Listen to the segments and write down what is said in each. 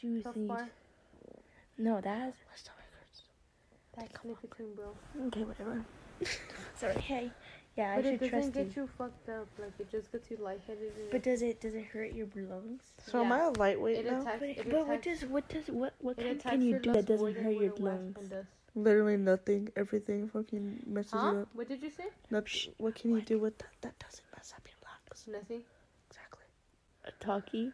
juicy. Tough bar. No, that's That's nicotine, bro. okay. Whatever. Sorry. Hey. Yeah, But I it doesn't trust get you. you fucked up. Like it just gets you lightheaded. and But does it does it hurt your lungs? So am I a lightweight it now? attacks. But, it but what does what does what what it can, you do that doesn't hurt your lungs? Literally nothing. Everything fucking messes Huh? you up. What did you say? Nothing. What can you do with that? That doesn't mess up your lungs. Nothing. Exactly. A talkie.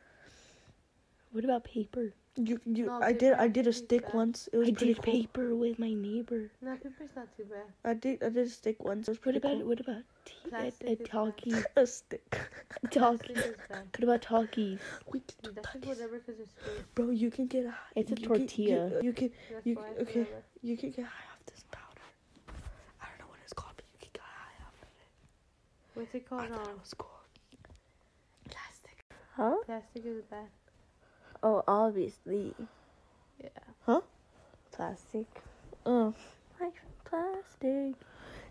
What about paper? You you. No, I did I did a stick bad. once. It was I pretty did cool. paper with my neighbor. No, paper's not too bad. I did I did a stick once. It was What pretty about cool. what about tea? A, Plastic a is bad. talkie? a stick. A talkie. Plastic is bad. What about talkies? we can do Dude, That's just that. whatever because it's. Bro, you can get high. It's a you can- tortilla. you, you can That's You- why. okay. whatever. you can get high off this powder. I don't know what it's called, but you can get high off of it. What's it I called? thought Um, it was cool. Plastic. Huh? plastic is bad. Oh, obviously. Yeah. Huh? Plastic. Oh, Like plastic.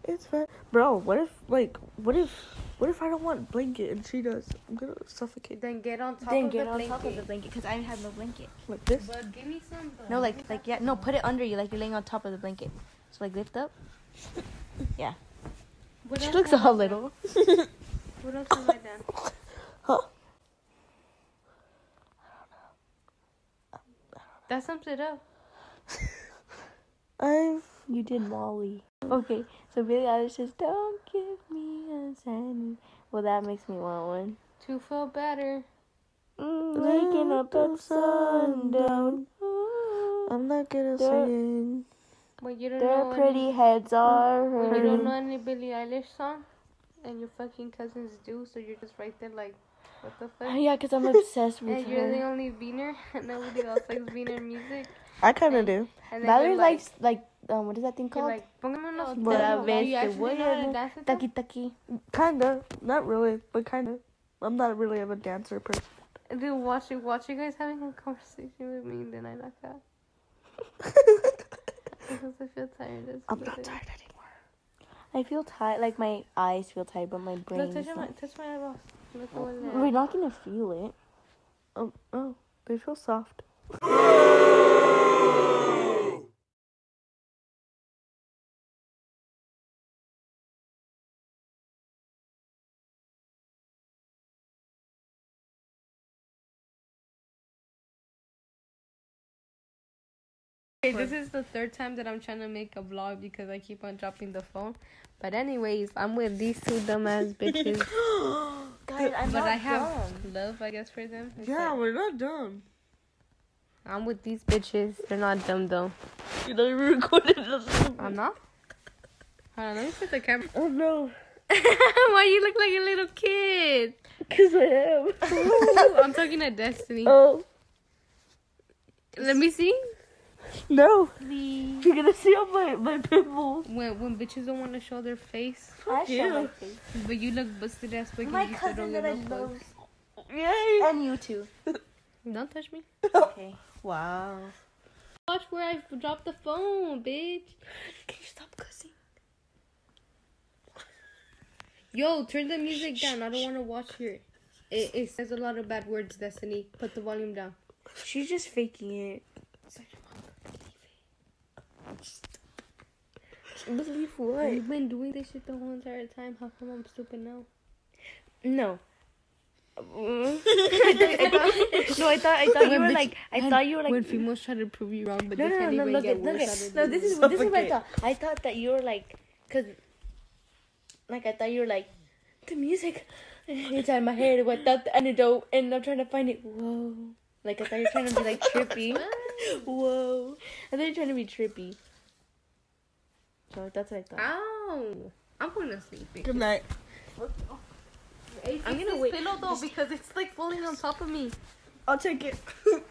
it's fine. Bro, what if like what if what if I don't want blanket and she does? I'm gonna suffocate Then get on top Then of get the on blanket. top of the blanket because I have no blanket. like this. But give me some. Though. No, like like yeah, no, put it under you like you're laying on top of the blanket. So like lift up. What She looks have all I little. What else have I done? Huh. That sums it up. I'm. You did Molly. Okay, so Billie Eilish says, "Don't give me a sign." Well, that makes me want one. To feel better. Mm, waking up at sundown. I'm not good at There- singing. When you don't Their know pretty any, heads are when you don't know any Billie Eilish song, and your fucking cousins do, so you're just right there like, what the fuck? Yeah, because I'm obsessed with And you're the her. only Wiener, and nobody else likes Wiener music. I kind of do. And then Valerie you're like, likes like um what is that thing called? like, póngame unos What? dedos. Vez Do you de actually know how to huevo. dance? Taki taki. Kinda. Not really, but kinda. I'm not really of a dancer person. Dude, watch you, watch you guys having a conversation with me, and then I knock out. Because I feel tired. That's I'm not it is. tired anymore. I feel tired. Like my eyes feel tired, but my brain. Look, is touch my, touch my eyebrows. Look over. We're not gonna feel it. Oh, oh, they feel soft. Okay, this is the third time that I'm trying to make a vlog because I keep on dropping the phone. But anyways, I'm with these two dumbass bitches. Guys, I'm but not I have dumb. love, I guess, for them. It's Yeah, like, we're not dumb. I'm with these bitches. They're not dumb though. You know, you recorded us. I'm not. Hold on, let me put the camera. Oh no. Why you look like a little kid? Cause I am. Ooh, I'm talking to Destiny. oh Let me see. No. Please. You're gonna see all my my pimples. When when bitches don't want to show their face, I show my face. but you look busted ass because My you still cousin don't that I get no love. Yay. And you too. Don't touch me. Okay. Wow. Watch where I dropped the phone, bitch. Can you stop cussing? Yo, turn the music down. I don't want to watch here. It, it says a lot of bad words, Destiny. Put the volume down. She's just faking it. Believe what? You've been doing this shit the whole entire time. How come I'm stupid now? No. Mm. I thought, no, I thought I thought you were like I thought you were like when females try to prove you wrong, but no they no no no look at look at no this is this is what I thought I thought that you were like cause like I thought you were like the music inside my head without the antidote and I'm trying to find it whoa like I thought you were trying to be like trippy whoa I thought you were trying to be trippy so that's what I thought Ow! I'm going to sleep. bitch. Good night. I'm gonna wait. pillow though because it's like falling on top of me. I'll take it.